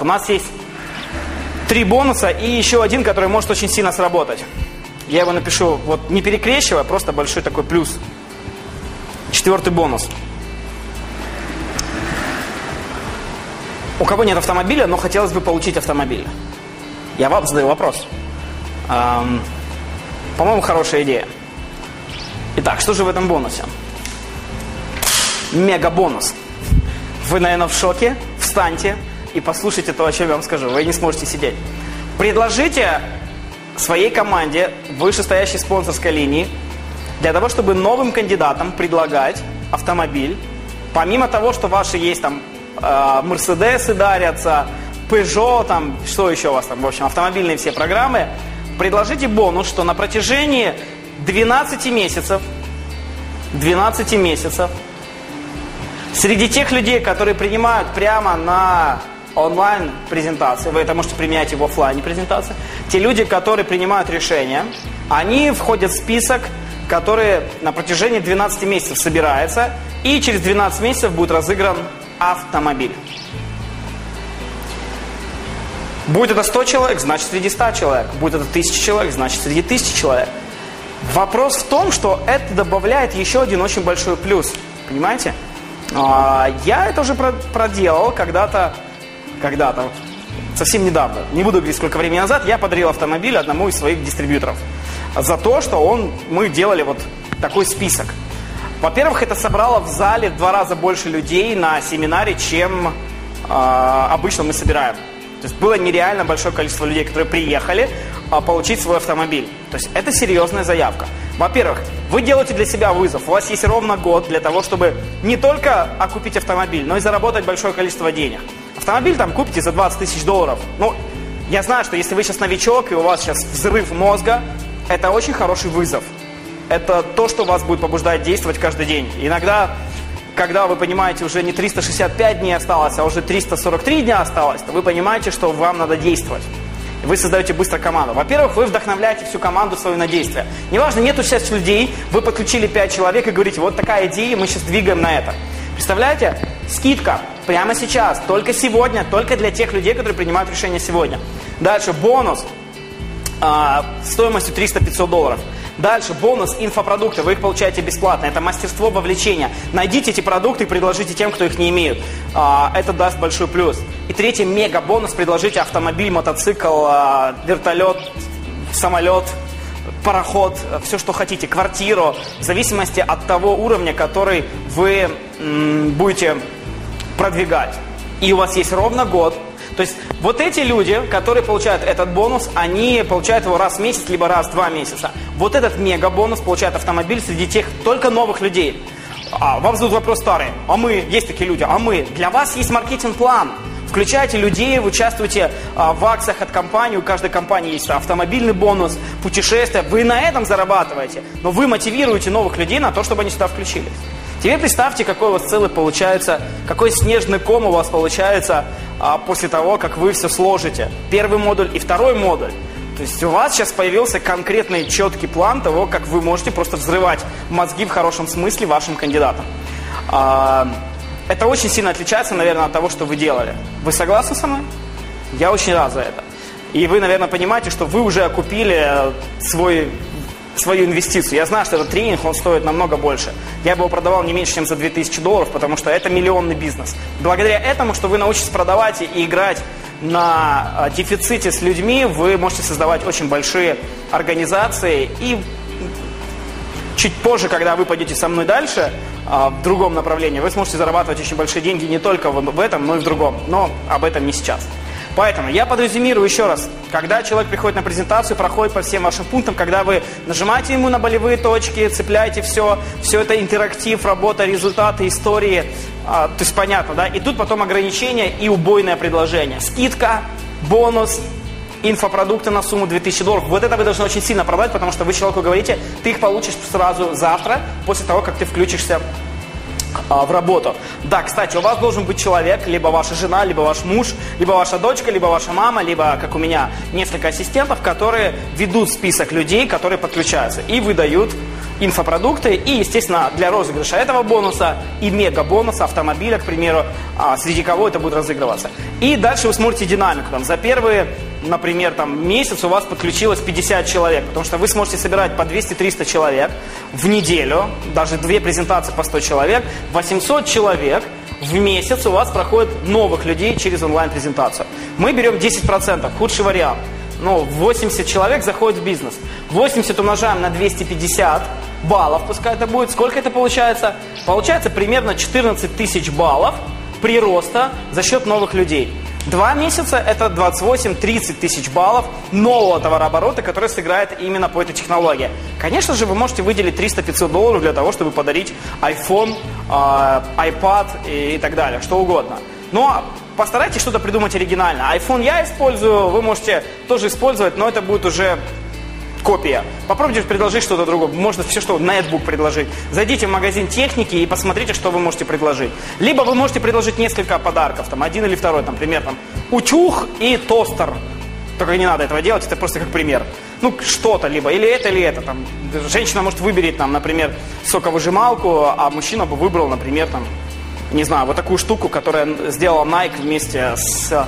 У нас есть три бонуса и еще один, который может очень сильно сработать. Я его напишу, вот не перекрещивая, просто большой такой плюс. Четвертый бонус. У кого нет автомобиля, но хотелось бы получить автомобиль? Я вам задаю вопрос. Эм, по-моему, хорошая идея. Итак, что же в этом бонусе? Мега бонус. Вы, наверное, в шоке. Встаньте и послушайте то, о чем я вам скажу. Вы не сможете сидеть. Предложите своей команде вышестоящей спонсорской линии для того, чтобы новым кандидатам предлагать автомобиль, помимо того, что ваши есть там э, Мерседесы дарятся, Peugeot, там, что еще у вас там, в общем, автомобильные все программы, предложите бонус, что на протяжении 12 месяцев, 12 месяцев, среди тех людей, которые принимают прямо на онлайн презентации, вы это можете применять и в офлайне презентации, те люди, которые принимают решения, они входят в список, который на протяжении 12 месяцев собирается, и через 12 месяцев будет разыгран автомобиль. Будет это 100 человек, значит среди 100 человек. Будет это 1000 человек, значит среди 1000 человек. Вопрос в том, что это добавляет еще один очень большой плюс. Понимаете? А, я это уже проделал когда-то когда-то, совсем недавно, не буду говорить, сколько времени назад, я подарил автомобиль одному из своих дистрибьюторов. За то, что он, мы делали вот такой список. Во-первых, это собрало в зале в два раза больше людей на семинаре, чем э, обычно мы собираем. То есть было нереально большое количество людей, которые приехали а, получить свой автомобиль. То есть это серьезная заявка. Во-первых, вы делаете для себя вызов. У вас есть ровно год для того, чтобы не только окупить автомобиль, но и заработать большое количество денег. Автомобиль там купите за 20 тысяч долларов. Ну, я знаю, что если вы сейчас новичок и у вас сейчас взрыв мозга, это очень хороший вызов. Это то, что вас будет побуждать действовать каждый день. Иногда, когда вы понимаете, уже не 365 дней осталось, а уже 343 дня осталось, то вы понимаете, что вам надо действовать. Вы создаете быстро команду. Во-первых, вы вдохновляете всю команду свою на действие. Неважно, нету сейчас людей, вы подключили 5 человек и говорите, вот такая идея, мы сейчас двигаем на это. Представляете? Скидка прямо сейчас, только сегодня, только для тех людей, которые принимают решение сегодня. Дальше бонус э, стоимостью 300-500 долларов. Дальше бонус инфопродукты, вы их получаете бесплатно. Это мастерство вовлечения. Найдите эти продукты и предложите тем, кто их не имеет. А, это даст большой плюс. И третий мега бонус, предложите автомобиль, мотоцикл, а, вертолет, самолет, пароход, все, что хотите, квартиру, в зависимости от того уровня, который вы будете продвигать. И у вас есть ровно год. То есть вот эти люди, которые получают этот бонус, они получают его раз в месяц, либо раз в два месяца. Вот этот мега бонус получает автомобиль среди тех только новых людей. А, вам задают вопрос старый. А мы, есть такие люди, а мы? Для вас есть маркетинг-план. Включайте людей, участвуйте а, в акциях от компании, у каждой компании есть автомобильный бонус, путешествия. Вы на этом зарабатываете, но вы мотивируете новых людей на то, чтобы они сюда включились. Теперь представьте, какой у вас целый получается, какой снежный ком у вас получается а, после того, как вы все сложите. Первый модуль и второй модуль. То есть у вас сейчас появился конкретный четкий план того, как вы можете просто взрывать мозги в хорошем смысле вашим кандидатам. А, это очень сильно отличается, наверное, от того, что вы делали. Вы согласны со мной? Я очень рад за это. И вы, наверное, понимаете, что вы уже окупили свой свою инвестицию. Я знаю, что этот тренинг, он стоит намного больше. Я бы его продавал не меньше, чем за 2000 долларов, потому что это миллионный бизнес. Благодаря этому, что вы научитесь продавать и играть на а, дефиците с людьми, вы можете создавать очень большие организации и чуть позже, когда вы пойдете со мной дальше, а, в другом направлении, вы сможете зарабатывать очень большие деньги не только в этом, но и в другом. Но об этом не сейчас. Поэтому я подрезюмирую еще раз. Когда человек приходит на презентацию, проходит по всем вашим пунктам, когда вы нажимаете ему на болевые точки, цепляете все, все это интерактив, работа, результаты, истории, а, то есть понятно, да? И тут потом ограничения и убойное предложение. Скидка, бонус, инфопродукты на сумму 2000 долларов. Вот это вы должны очень сильно продать, потому что вы человеку говорите, ты их получишь сразу завтра, после того, как ты включишься а, в работу. Да, кстати, у вас должен быть человек, либо ваша жена, либо ваш муж, либо ваша дочка, либо ваша мама, либо, как у меня, несколько ассистентов, которые ведут список людей, которые подключаются и выдают инфопродукты. И, естественно, для розыгрыша этого бонуса и мега-бонуса автомобиля, к примеру, а, среди кого это будет разыгрываться. И дальше вы смотрите динамику. Там, за первые например, там, месяц у вас подключилось 50 человек, потому что вы сможете собирать по 200-300 человек в неделю, даже две презентации по 100 человек, 800 человек в месяц у вас проходит новых людей через онлайн-презентацию. Мы берем 10%, худший вариант. Ну, 80 человек заходит в бизнес. 80 умножаем на 250 баллов, пускай это будет. Сколько это получается? Получается примерно 14 тысяч баллов прироста за счет новых людей. Два месяца – это 28-30 тысяч баллов нового товарооборота, который сыграет именно по этой технологии. Конечно же, вы можете выделить 300-500 долларов для того, чтобы подарить iPhone, а, iPad и так далее, что угодно. Но постарайтесь что-то придумать оригинально. iPhone я использую, вы можете тоже использовать, но это будет уже копия. Попробуйте предложить что-то другое. Можно все что, нетбук предложить. Зайдите в магазин техники и посмотрите, что вы можете предложить. Либо вы можете предложить несколько подарков, там один или второй, там, например, там, утюг и тостер. Только не надо этого делать, это просто как пример. Ну, что-то либо, или это, или это. Там, женщина может выберет, там, например, соковыжималку, а мужчина бы выбрал, например, там, не знаю, вот такую штуку, которая сделала Nike вместе с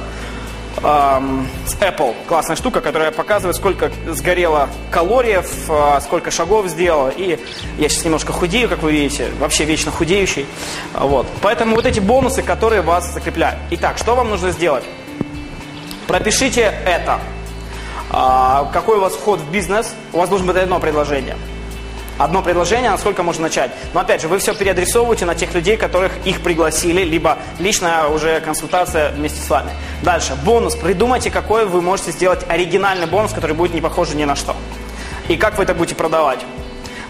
эм, с Apple. Классная штука, которая показывает, сколько сгорело калориев, э, сколько шагов сделала. И я сейчас немножко худею, как вы видите, вообще вечно худеющий. Вот. Поэтому вот эти бонусы, которые вас закрепляют. Итак, что вам нужно сделать? Пропишите это. А, какой у вас вход в бизнес? У вас должен быть одно предложение – одно предложение, насколько можно начать. Но опять же, вы все переадресовываете на тех людей, которых их пригласили, либо личная уже консультация вместе с вами. Дальше, бонус. Придумайте, какой вы можете сделать оригинальный бонус, который будет не похож ни на что. И как вы это будете продавать.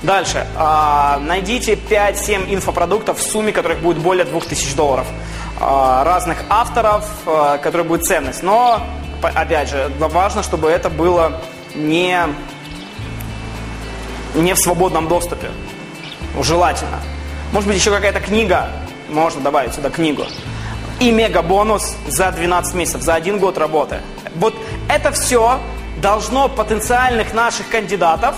Дальше. Э, найдите 5-7 инфопродуктов в сумме, которых будет более 2000 долларов. Э, разных авторов, э, которые будет ценность. Но, опять же, важно, чтобы это было не не в свободном доступе. Ну, желательно. Может быть, еще какая-то книга. Можно добавить сюда книгу. И мега-бонус за 12 месяцев, за один год работы. Вот это все должно потенциальных наших кандидатов,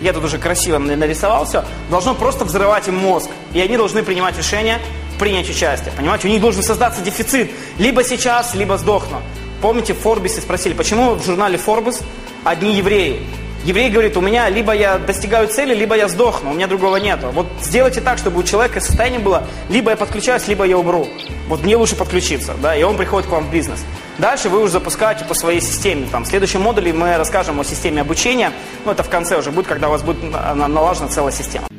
я тут уже красиво нарисовал все, должно просто взрывать им мозг. И они должны принимать решение принять участие. Понимаете, у них должен создаться дефицит. Либо сейчас, либо сдохну. Помните, в Форбисе спросили, почему в журнале Forbes одни евреи? Еврей говорит, у меня либо я достигаю цели, либо я сдохну, у меня другого нету. Вот сделайте так, чтобы у человека состояние было, либо я подключаюсь, либо я умру. Вот мне лучше подключиться, да, и он приходит к вам в бизнес. Дальше вы уже запускаете по своей системе. Там, в следующем модуле мы расскажем о системе обучения, ну это в конце уже будет, когда у вас будет налажена целая система.